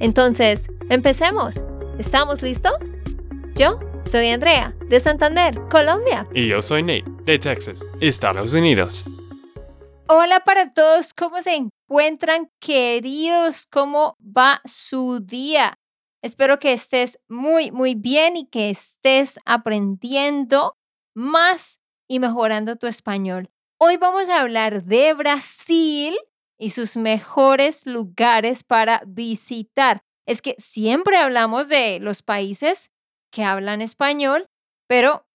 Entonces, empecemos. ¿Estamos listos? Yo soy Andrea, de Santander, Colombia. Y yo soy Nate, de Texas, Estados Unidos. Hola para todos, ¿cómo se encuentran queridos? ¿Cómo va su día? Espero que estés muy, muy bien y que estés aprendiendo más y mejorando tu español. Hoy vamos a hablar de Brasil y sus mejores lugares para visitar. Es que siempre hablamos de los países que hablan español, pero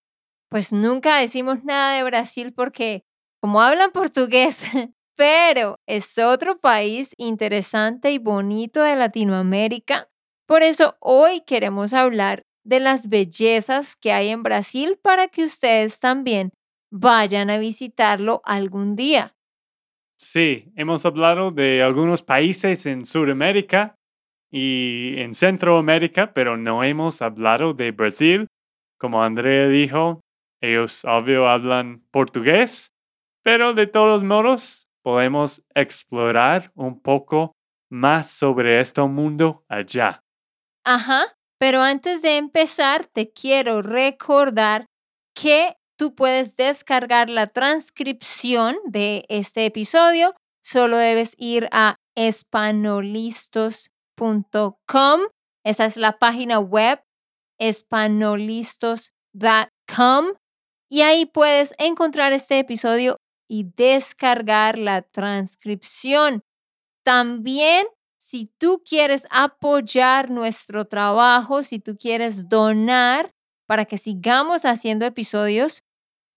pues nunca decimos nada de Brasil porque como hablan portugués, pero es otro país interesante y bonito de Latinoamérica. Por eso hoy queremos hablar de las bellezas que hay en Brasil para que ustedes también vayan a visitarlo algún día. Sí, hemos hablado de algunos países en Sudamérica y en Centroamérica, pero no hemos hablado de Brasil. Como Andrea dijo, ellos obvio hablan portugués, pero de todos modos podemos explorar un poco más sobre este mundo allá. Ajá, pero antes de empezar, te quiero recordar que tú puedes descargar la transcripción de este episodio. Solo debes ir a espanolistos.com. Esa es la página web, espanolistos.com. Y ahí puedes encontrar este episodio y descargar la transcripción. También si tú quieres apoyar nuestro trabajo, si tú quieres donar para que sigamos haciendo episodios,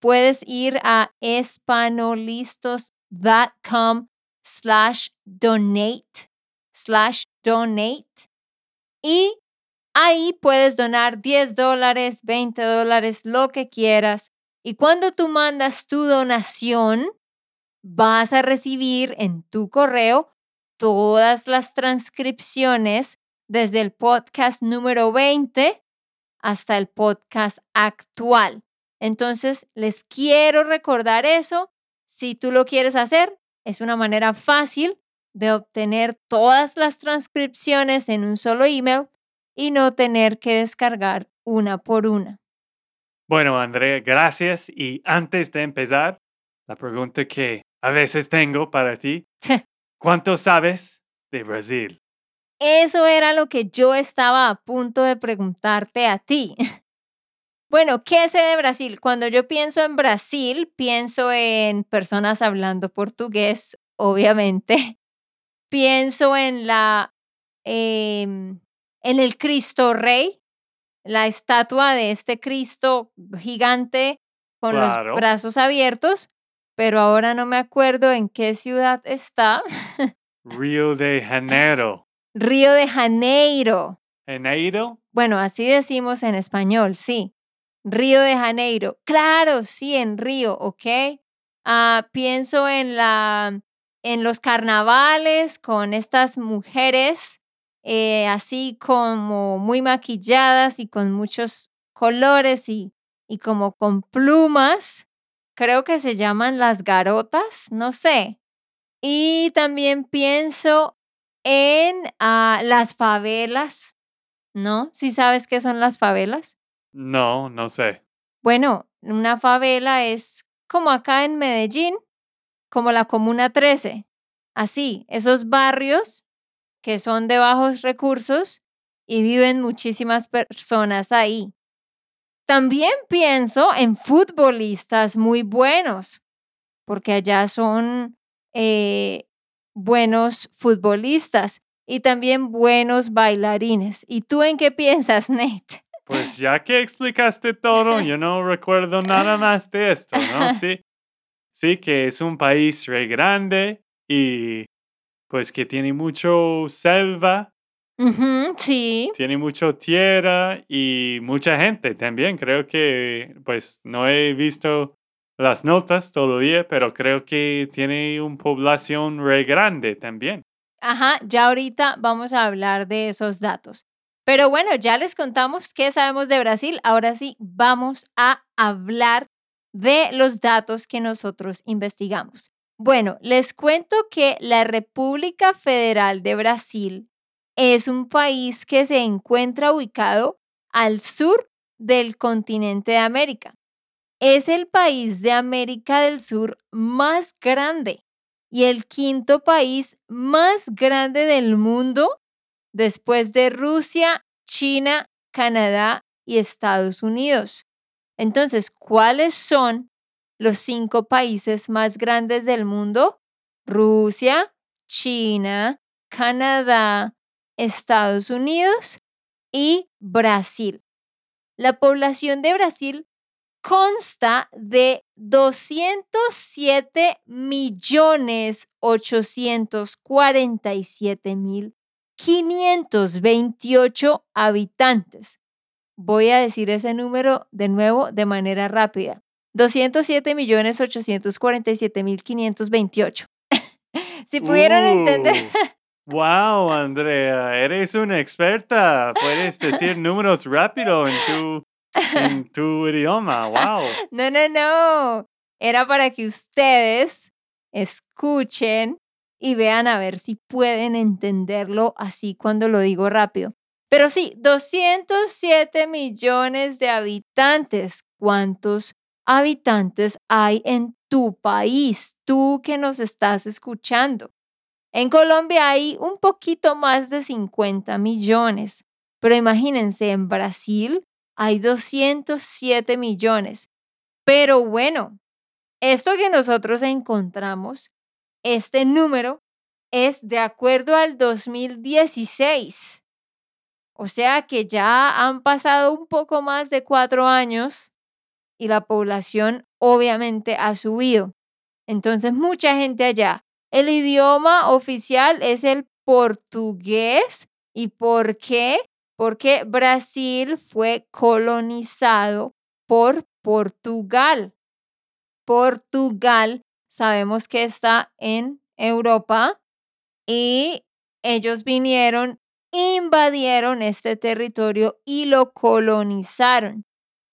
puedes ir a espanolistos.com slash donate slash donate y ahí puedes donar 10 dólares, 20 dólares, lo que quieras. Y cuando tú mandas tu donación, vas a recibir en tu correo todas las transcripciones desde el podcast número 20 hasta el podcast actual. Entonces, les quiero recordar eso. Si tú lo quieres hacer, es una manera fácil de obtener todas las transcripciones en un solo email y no tener que descargar una por una. Bueno, Andrea, gracias. Y antes de empezar, la pregunta que a veces tengo para ti, ¿Cuánto sabes de Brasil? Eso era lo que yo estaba a punto de preguntarte a ti. Bueno, ¿qué sé de Brasil? Cuando yo pienso en Brasil, pienso en personas hablando portugués, obviamente. Pienso en la em, en el Cristo Rey, la estatua de este Cristo gigante con los brazos abiertos pero ahora no me acuerdo en qué ciudad está. Río de Janeiro. Río de Janeiro. ¿Janeiro? Bueno, así decimos en español, sí. Río de Janeiro. Claro, sí, en Río, ¿ok? Ah, pienso en, la, en los carnavales con estas mujeres eh, así como muy maquilladas y con muchos colores y, y como con plumas creo que se llaman las garotas, no sé. Y también pienso en ah, las favelas, ¿no? ¿Sí sabes qué son las favelas? No, no sé. Bueno, una favela es como acá en Medellín, como la Comuna 13. Así, esos barrios que son de bajos recursos y viven muchísimas personas ahí. También pienso en futbolistas muy buenos, porque allá son eh, buenos futbolistas y también buenos bailarines. ¿Y tú en qué piensas, Nate? Pues ya que explicaste todo, yo no recuerdo nada más de esto, ¿no? Sí, sí que es un país re grande y pues que tiene mucho selva sí. Tiene mucha tierra y mucha gente también. Creo que, pues, no he visto las notas todavía, pero creo que tiene una población re grande también. Ajá, ya ahorita vamos a hablar de esos datos. Pero bueno, ya les contamos qué sabemos de Brasil. Ahora sí, vamos a hablar de los datos que nosotros investigamos. Bueno, les cuento que la República Federal de Brasil es un país que se encuentra ubicado al sur del continente de América. Es el país de América del Sur más grande y el quinto país más grande del mundo después de Rusia, China, Canadá y Estados Unidos. Entonces, ¿cuáles son los cinco países más grandes del mundo? Rusia, China, Canadá, Estados Unidos y Brasil. La población de Brasil consta de 207 millones 847 mil 528 habitantes. Voy a decir ese número de nuevo de manera rápida. 207 millones 847 mil 528. si pudieron entender. Wow, Andrea, eres una experta. Puedes decir números rápido en tu, en tu idioma. Wow. No, no, no. Era para que ustedes escuchen y vean a ver si pueden entenderlo así cuando lo digo rápido. Pero sí, 207 millones de habitantes. ¿Cuántos habitantes hay en tu país? Tú que nos estás escuchando. En Colombia hay un poquito más de 50 millones, pero imagínense, en Brasil hay 207 millones. Pero bueno, esto que nosotros encontramos, este número es de acuerdo al 2016. O sea que ya han pasado un poco más de cuatro años y la población obviamente ha subido. Entonces mucha gente allá el idioma oficial es el portugués. ¿Y por qué? Porque Brasil fue colonizado por Portugal. Portugal sabemos que está en Europa y ellos vinieron, invadieron este territorio y lo colonizaron.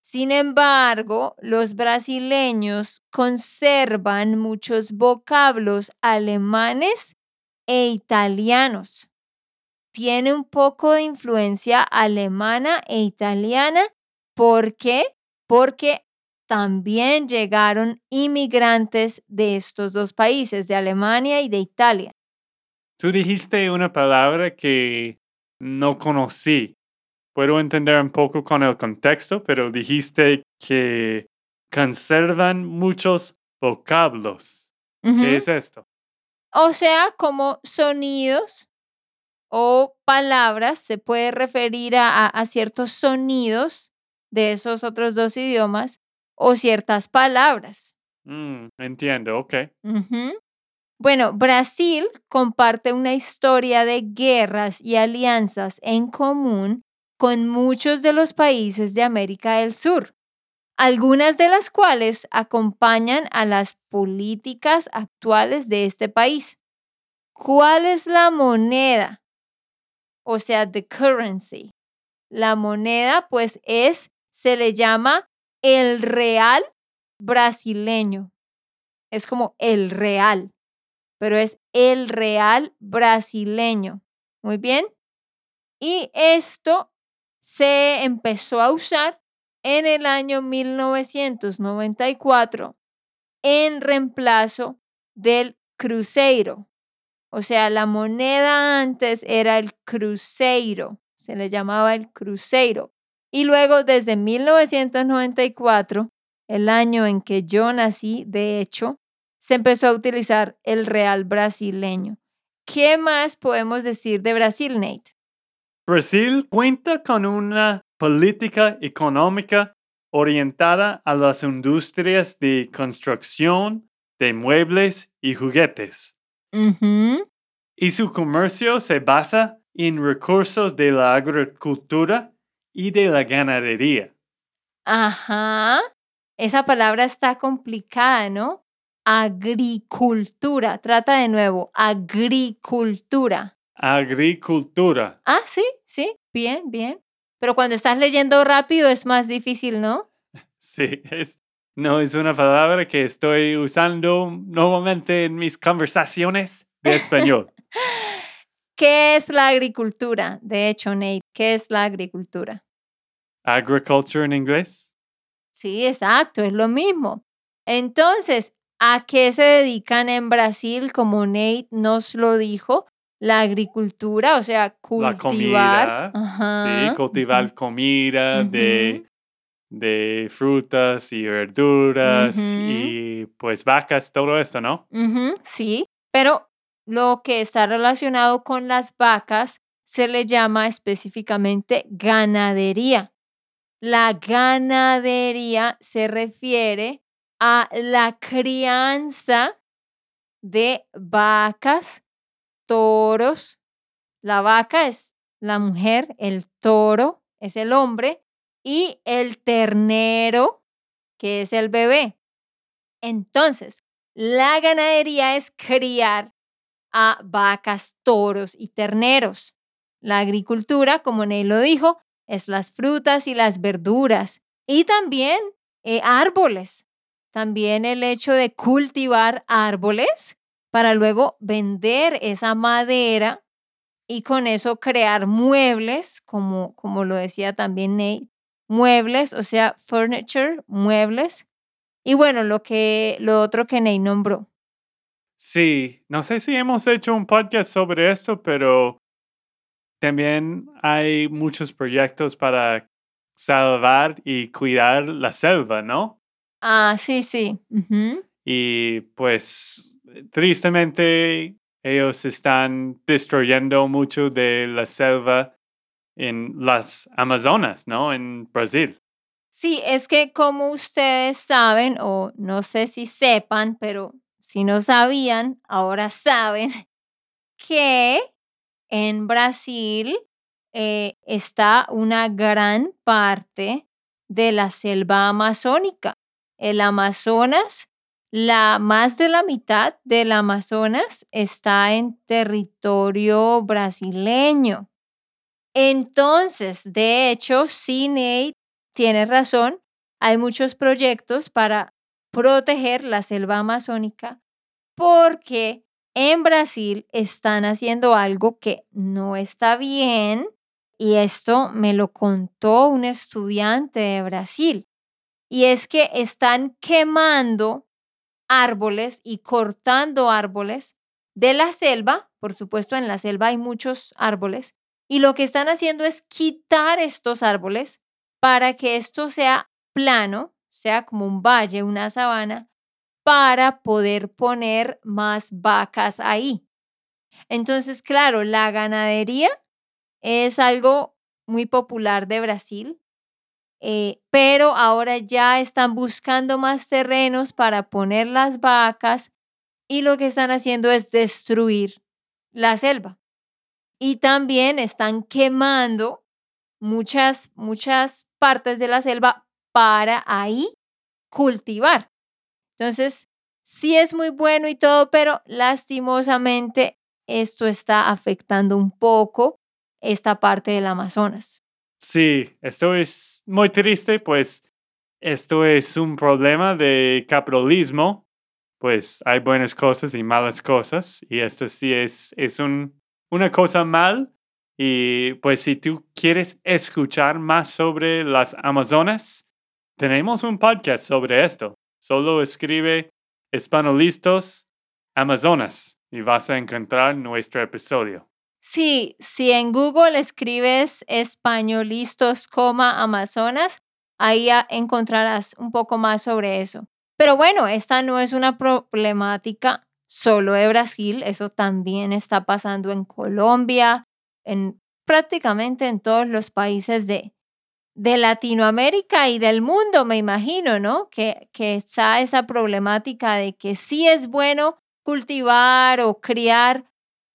Sin embargo, los brasileños conservan muchos vocablos alemanes e italianos. Tiene un poco de influencia alemana e italiana. ¿Por qué? Porque también llegaron inmigrantes de estos dos países, de Alemania y de Italia. Tú dijiste una palabra que no conocí puedo entender un poco con el contexto, pero dijiste que conservan muchos vocablos. ¿Qué es esto? O sea, como sonidos o palabras, se puede referir a, ciertos sonidos de esos otros dos idiomas o ciertas palabras. Mm, entiendo, ok. Bueno, Brasil comparte una historia de guerras y alianzas en común con muchos de los países de América del Sur, algunas de las cuales acompañan a las políticas actuales de este país. ¿Cuál es la moneda? O sea, the currency. La moneda pues es, se le llama el real brasileño. Es como el real, pero es el real brasileño. Muy bien. Y esto se empezó a usar en el año 1994 en reemplazo del cruceiro. O sea, la moneda antes era el cruceiro, se le llamaba el cruceiro. Y luego desde 1994, el año en que yo nací, de hecho, se empezó a utilizar el real brasileño. ¿Qué más podemos decir de Brasil, Nate? Brasil cuenta con una política económica orientada a las industrias de construcción, de muebles y juguetes. Y su comercio se basa en recursos de la agricultura y de la ganadería. Ajá. Esa palabra está complicada, ¿no? Agricultura. Trata de nuevo. Agricultura. Agricultura. Ah, sí, sí. Bien, bien. Pero cuando estás leyendo rápido es más difícil, ¿no? Sí, es, no es una palabra que estoy usando normalmente en mis conversaciones de español. ¿Qué es la agricultura? De hecho, Nate, ¿qué es la agricultura? Agriculture en inglés. Sí, exacto, es lo mismo. Entonces, ¿a qué se dedican en Brasil? Como Nate nos lo dijo, la agricultura, o sea, cultivar. La comida. Ajá, Sí, cultivar comida de, de frutas y verduras y pues vacas, todo esto, ¿no? Sí, pero lo que está relacionado con las vacas se le llama específicamente ganadería. La ganadería se refiere a la crianza de vacas, toros. La vaca es la mujer, el toro es el hombre y el ternero, que es el bebé. Entonces, la ganadería es criar a vacas, toros y terneros. La agricultura, como Ney lo dijo, es las frutas y las verduras y también eh, árboles. También el hecho de cultivar árboles para luego vender esa madera y con eso crear muebles, como, como lo decía también Nate, muebles, o sea, furniture, muebles. Y bueno, lo que lo otro que Nate nombró. Sí, no sé si hemos hecho un podcast sobre esto, pero también hay muchos proyectos para salvar y cuidar la selva, ¿no? Ah, sí, sí. Y pues tristemente ellos están destruyendo mucho de la selva en las Amazonas, ¿no? En Brasil. Sí, es que como ustedes saben, o no sé si sepan, pero si no sabían, ahora saben que en Brasil eh, está una gran parte de la selva amazónica. El Amazonas, la más de la mitad del Amazonas está en territorio brasileño. Entonces, de hecho, Nate, tiene razón, hay muchos proyectos para proteger la selva amazónica porque en Brasil están haciendo algo que no está bien y esto me lo contó un estudiante de Brasil. Y es que están quemando árboles y cortando árboles de la selva. Por supuesto, en la selva hay muchos árboles. Y lo que están haciendo es quitar estos árboles para que esto sea plano, sea como un valle, una sabana, para poder poner más vacas ahí. Entonces, claro, la ganadería es algo muy popular de Brasil, eh, pero ahora ya están buscando más terrenos para poner las vacas y lo que están haciendo es destruir la selva. Y también están quemando muchas, muchas partes de la selva para ahí cultivar. Entonces, sí es muy bueno y todo, pero lastimosamente esto está afectando un poco esta parte del Amazonas. Sí, esto es muy triste, pues esto es un problema de capitalismo, pues hay buenas cosas y malas cosas, y esto sí es, es un, una cosa mal. Y pues si tú quieres escuchar más sobre las Amazonas, tenemos un podcast sobre esto. Solo escribe Hispanolistos Amazonas y vas a encontrar nuestro episodio. Sí, si en Google escribes españolistos, Amazonas, ahí encontrarás un poco más sobre eso. Pero bueno, esta no es una problemática solo de Brasil, eso también está pasando en Colombia, en prácticamente en todos los países de, de Latinoamérica y del mundo, me imagino, ¿no? Que, que está esa problemática de que sí es bueno cultivar o criar,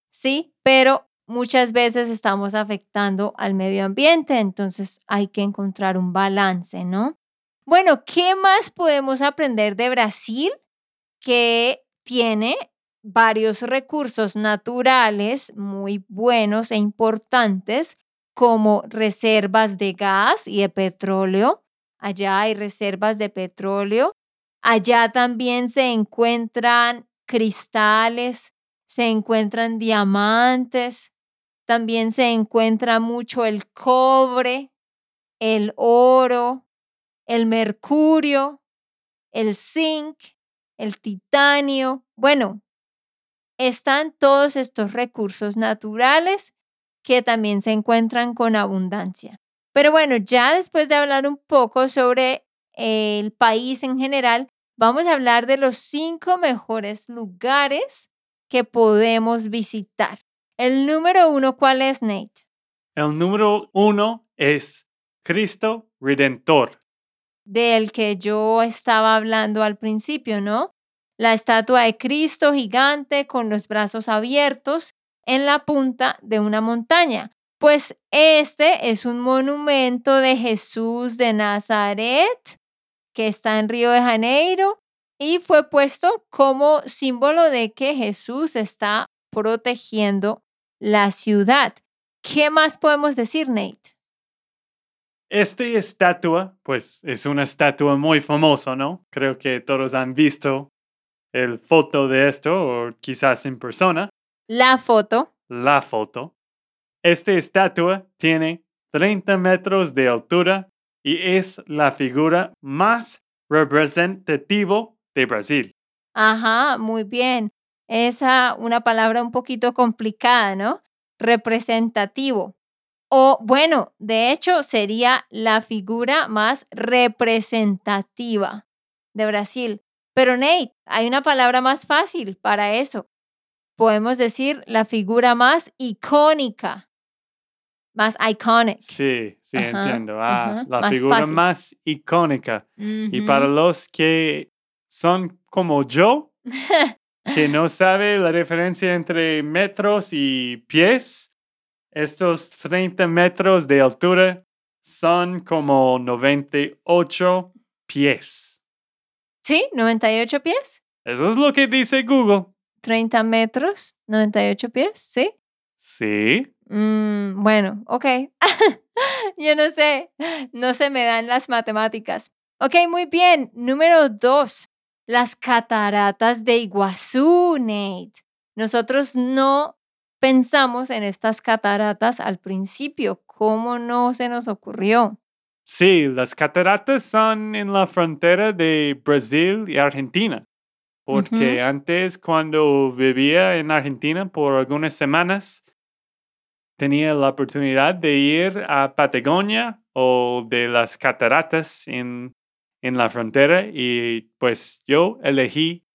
sí, pero muchas veces estamos afectando al medio ambiente, entonces hay que encontrar un balance, ¿no? Bueno, ¿qué más podemos aprender de Brasil? Que tiene varios recursos naturales muy buenos e importantes como reservas de gas y de petróleo. Allá hay reservas de petróleo. Allá también se encuentran cristales, se encuentran diamantes, también se encuentra mucho el cobre, el oro, el mercurio, el zinc, el titanio. Bueno, están todos estos recursos naturales que también se encuentran con abundancia. Pero bueno, ya después de hablar un poco sobre el país en general, vamos a hablar de los cinco mejores lugares que podemos visitar. El número uno, ¿cuál es, Nate? El número uno es Cristo Redentor. Del que yo estaba hablando al principio, ¿no? La estatua de Cristo gigante con los brazos abiertos en la punta de una montaña. Pues este es un monumento de Jesús de Nazaret que está en Río de Janeiro y fue puesto como símbolo de que Jesús está protegiendo la ciudad. ¿Qué más podemos decir, Nate? Esta estatua, pues es una estatua muy famosa, ¿no? Creo que todos han visto el foto de esto o quizás en persona. La foto. La foto. Esta estatua tiene 30 metros de altura y es la figura más representativa de Brasil. Ajá, muy bien. Esa una palabra un poquito complicada, ¿no? Representativo. O bueno, de hecho sería la figura más representativa de Brasil. Pero Nate, hay una palabra más fácil para eso. Podemos decir la figura más icónica. Más iconic. Sí, sí, entiendo. Ah, la figura más icónica. Y para los que son como yo, que no sabe la diferencia entre metros y pies, estos 30 metros de altura son como 98 pies. Sí, 98 pies. Eso es lo que dice Google. 30 metros, 98 pies, ¿sí? Sí. Mm, bueno, ok. Yo no sé, no se me dan las matemáticas. Ok, muy bien. Número dos, las cataratas de Iguazú, Nate. Nosotros no pensamos en estas cataratas al principio. ¿Cómo no se nos ocurrió? Sí, las cataratas son en la frontera de Brasil y Argentina. Porque antes, cuando vivía en Argentina por algunas semanas, tenía la oportunidad de ir a Patagonia o de las cataratas en, en la frontera y pues yo elegí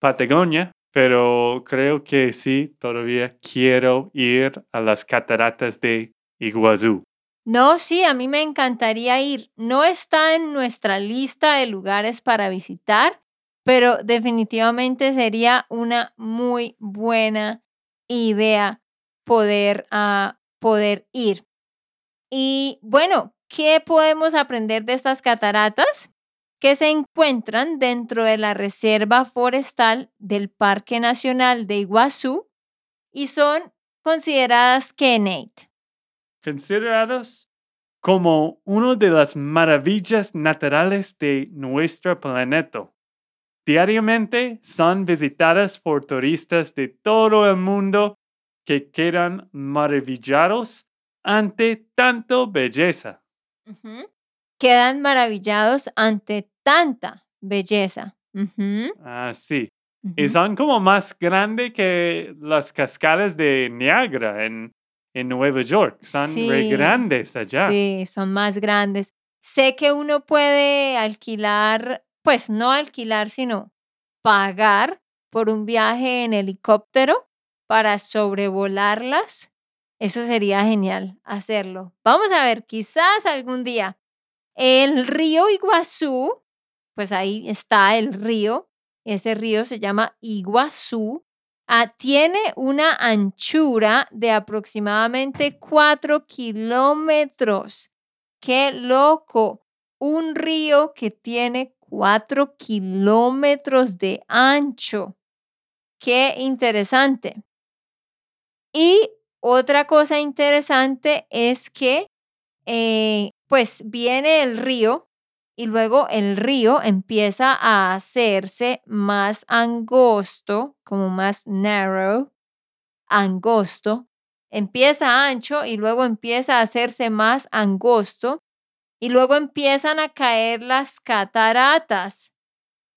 Patagonia, pero creo que sí, todavía quiero ir a las cataratas de Iguazú. No, sí, a mí me encantaría ir. No está en nuestra lista de lugares para visitar, pero definitivamente sería una muy buena idea poder, ah, poder ir. Y bueno, ¿qué podemos aprender de estas cataratas? Que se encuentran dentro de la Reserva Forestal del Parque Nacional de Iguazú y son consideradas Nate considerados como una de las maravillas naturales de nuestro planeta. Diariamente son visitadas por turistas de todo el mundo que quedan maravillados ante tanto belleza. Quedan maravillados ante tanta belleza. Ah, sí. Y son como más grandes que las cascadas de Niagara en en Nueva York. Son grandes allá. Sí, son más grandes. Sé que uno puede alquilar, pues no alquilar, sino pagar por un viaje en helicóptero para sobrevolarlas. Eso sería genial hacerlo. Vamos a ver, quizás algún día. El río Iguazú, pues ahí está el río. Ese río se llama Iguazú Ah, tiene una anchura de aproximadamente 4 kilómetros. ¡Qué loco! Un río que tiene 4 kilómetros de ancho. ¡Qué interesante! Y otra cosa interesante es que, eh, pues viene el río y luego el río empieza a hacerse más angosto, como más narrow, angosto. Empieza ancho y luego empieza a hacerse más angosto y luego empiezan a caer las cataratas,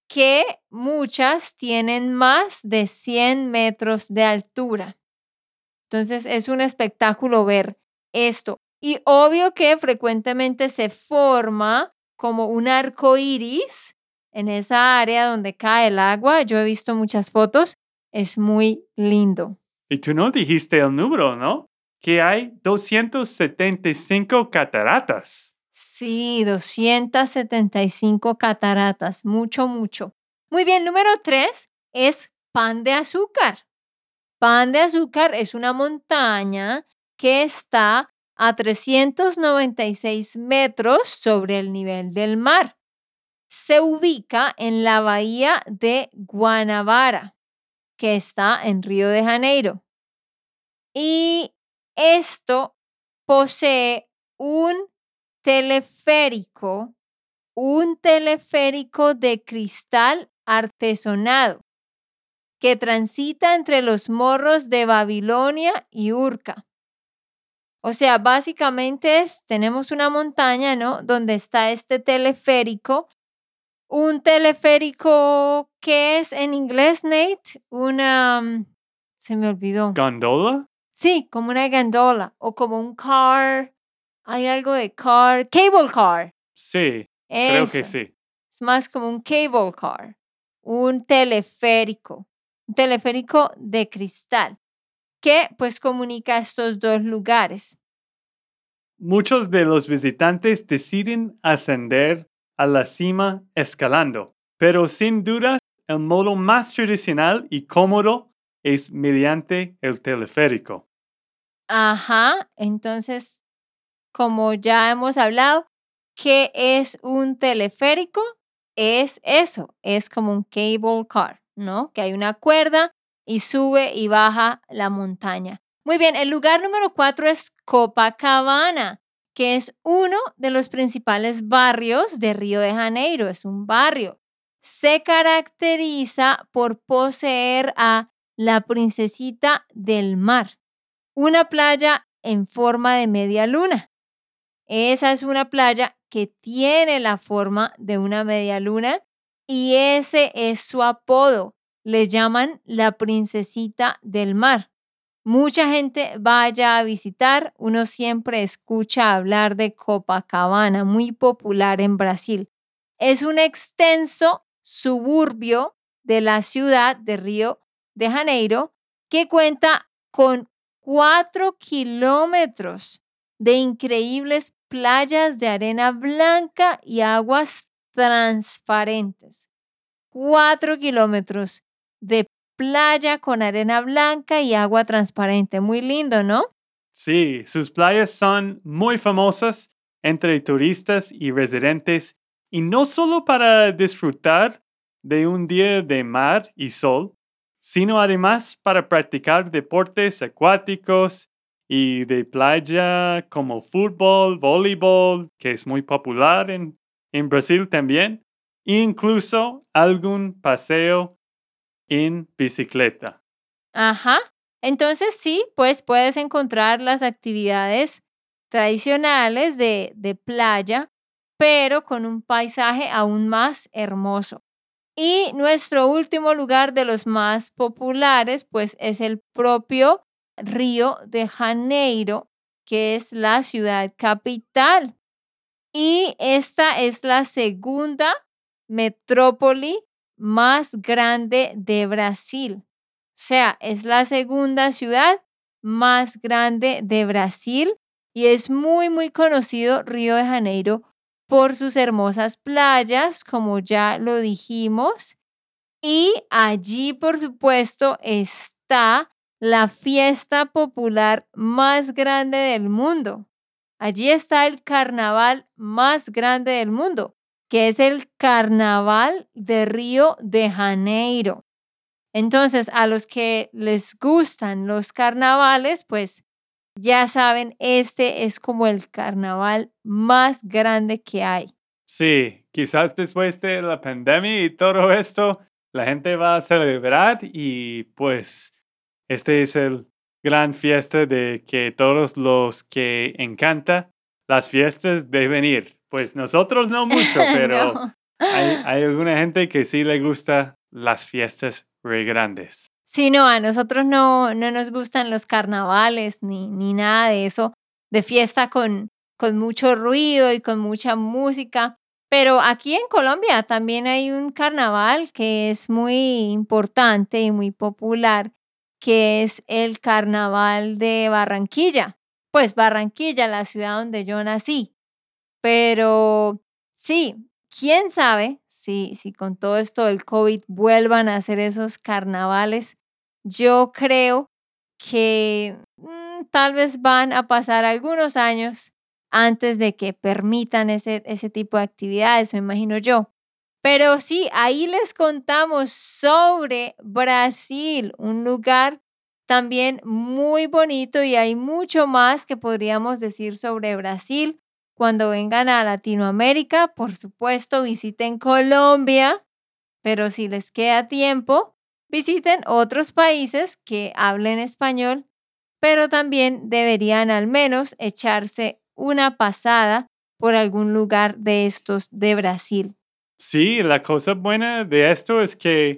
que muchas tienen más de 100 metros de altura. Entonces es un espectáculo ver esto. Y obvio que frecuentemente se forma como un arco iris en esa área donde cae el agua. Yo he visto muchas fotos. Es muy lindo. Y tú no dijiste el número, ¿no? Que hay 275 cataratas. Sí, 275 cataratas. Mucho, mucho. Muy bien, número tres es pan de azúcar. Pan de azúcar es una montaña que está a 396 metros sobre el nivel del mar. Se ubica en la bahía de Guanabara, que está en Río de Janeiro. Y esto posee un teleférico, un teleférico de cristal artesonado que transita entre los morros de Babilonia y Urca. O sea, básicamente tenemos una montaña, ¿no? Donde está este teleférico. Un teleférico que es en inglés, Nate, una... Mm, se me olvidó. ¿Gondola? Sí, como una gondola o como un car. Hay algo de car. Cable car. Sí, creo que sí. Es más como un cable car. Un teleférico. Un teleférico de cristal que pues comunica estos dos lugares. Muchos de los visitantes deciden ascender a la cima escalando, pero sin duda el modo más tradicional y cómodo es mediante el teleférico. Ajá, entonces, como ya hemos hablado, ¿qué es un teleférico? Es eso, es como un cable car, ¿no? Que hay una cuerda y sube y baja la montaña. Muy bien, el lugar número cuatro es Copacabana, que es uno de los principales barrios de Río de Janeiro. Es un barrio. Se caracteriza por poseer a la princesita del mar, una playa en forma de media luna. Esa es una playa que tiene la forma de una media luna y ese es su apodo le llaman la princesita del mar. Mucha gente vaya a visitar, uno siempre escucha hablar de Copacabana, muy popular en Brasil. Es un extenso suburbio de la ciudad de Río de Janeiro que cuenta con cuatro kilómetros de increíbles playas de arena blanca y aguas transparentes. Cuatro kilómetros de playa con arena blanca y agua transparente. Muy lindo, ¿no? Sí, sus playas son muy famosas entre turistas y residentes y no solo para disfrutar de un día de mar y sol, sino además para practicar deportes acuáticos y de playa como fútbol, voleibol, que es muy popular en, en Brasil también, incluso algún paseo en bicicleta. Ajá. Entonces sí, pues puedes encontrar las actividades tradicionales de, de playa, pero con un paisaje aún más hermoso. Y nuestro último lugar de los más populares, pues es el propio Río de Janeiro, que es la ciudad capital. Y esta es la segunda metrópoli más grande de Brasil. O sea, es la segunda ciudad más grande de Brasil y es muy, muy conocido Río de Janeiro por sus hermosas playas, como ya lo dijimos. Y allí, por supuesto, está la fiesta popular más grande del mundo. Allí está el carnaval más grande del mundo, que es el Carnaval de Río de Janeiro. Entonces, a los que les gustan los carnavales, pues ya saben, este es como el carnaval más grande que hay. Sí, quizás después de la pandemia y todo esto, la gente va a celebrar y pues este es el gran fiesta de que todos los que encanta las fiestas deben ir. Pues nosotros no mucho, pero hay, hay, alguna gente que sí le gusta las fiestas re grandes. Sí, no, a nosotros no, no nos gustan los carnavales ni, ni nada de eso, de fiesta con, con mucho ruido y con mucha música. Pero aquí en Colombia también hay un carnaval que es muy importante y muy popular, que es el carnaval de Barranquilla. Pues Barranquilla, la ciudad donde yo nací. Pero sí, quién sabe si, si con todo esto del COVID vuelvan a hacer esos carnavales. Yo creo que mm, tal vez van a pasar algunos años antes de que permitan ese, ese tipo de actividades, me imagino yo. Pero sí, ahí les contamos sobre Brasil, un lugar también muy bonito y hay mucho más que podríamos decir sobre Brasil. Cuando vengan a Latinoamérica, por supuesto, visiten Colombia, pero si les queda tiempo, visiten otros países que hablen español, pero también deberían al menos echarse una pasada por algún lugar de estos de Brasil. Sí, la cosa buena de esto es que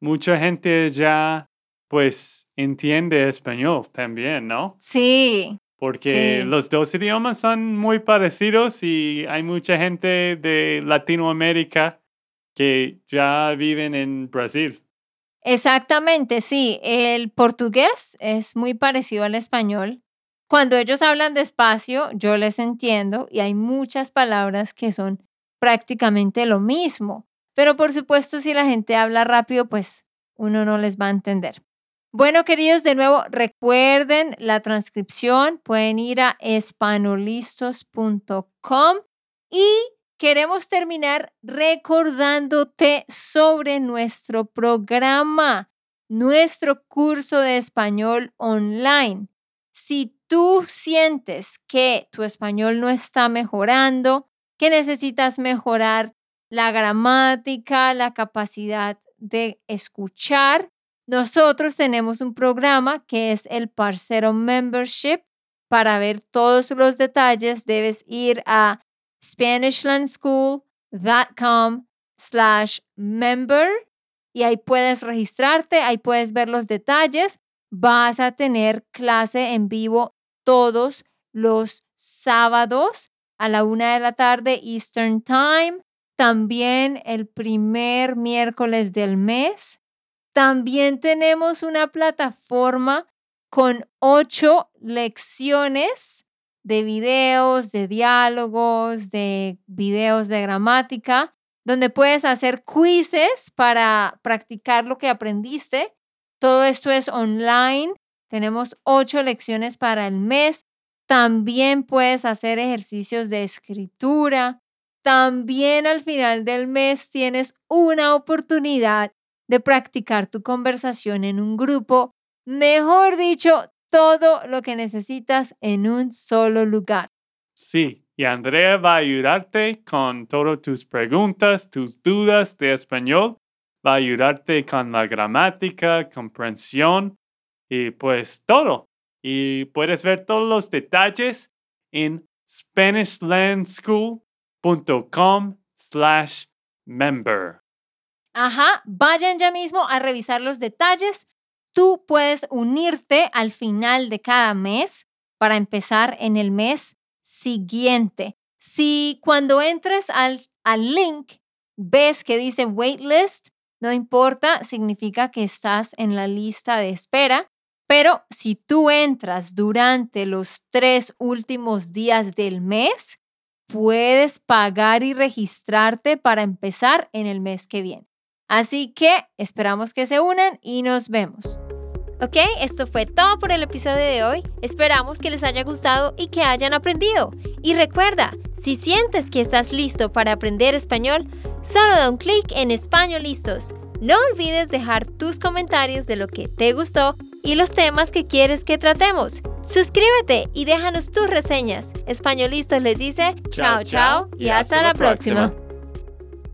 mucha gente ya pues entiende español también, ¿no? Sí. Porque los dos idiomas son muy parecidos y hay mucha gente de Latinoamérica que ya viven en Brasil. Exactamente, sí. El portugués es muy parecido al español. Cuando ellos hablan despacio, yo les entiendo y hay muchas palabras que son prácticamente lo mismo. Pero por supuesto, si la gente habla rápido, pues uno no les va a entender. Bueno, queridos, de nuevo, recuerden la transcripción. Pueden ir a espanolistos.com y queremos terminar recordándote sobre nuestro programa, nuestro curso de español online. Si tú sientes que tu español no está mejorando, que necesitas mejorar la gramática, la capacidad de escuchar, nosotros tenemos un programa que es el Parcero Membership. Para ver todos los detalles debes ir a SpanishLandSchool.com slash member y ahí puedes registrarte, ahí puedes ver los detalles vas a tener clase en vivo todos los sábados a la una de la tarde Eastern Time. También el primer miércoles del mes. También tenemos una plataforma con ocho lecciones de videos, de diálogos, de videos de gramática, donde puedes hacer quizzes para practicar lo que aprendiste todo esto es online. Tenemos ocho lecciones para el mes. También puedes hacer ejercicios de escritura. También al final del mes tienes una oportunidad de practicar tu conversación en un grupo. Mejor dicho, todo lo que necesitas en un solo lugar. Sí, y Andrea va a ayudarte con todas tus preguntas, tus dudas de español va a ayudarte con la gramática, comprensión y pues todo. Y puedes ver todos los detalles en SpanishLandSchool.com slash member. Ajá, vayan ya mismo a revisar los detalles. Tú puedes unirte al final de cada mes para empezar en el mes siguiente. Si cuando entres al, al link ves que dice waitlist, no importa, significa que estás en la lista de espera, pero si tú entras durante los tres últimos días del mes, puedes pagar y registrarte para empezar en el mes que viene. Así que esperamos que se unan y nos vemos. Ok, esto fue todo por el episodio de hoy. Esperamos que les haya gustado y que hayan aprendido. Y recuerda, si sientes que estás listo para aprender español, solo da un clic en Español Listos. No olvides dejar tus comentarios de lo que te gustó y los temas que quieres que tratemos. Suscríbete y déjanos tus reseñas. Españolistos les dice chao chao y hasta, la próxima.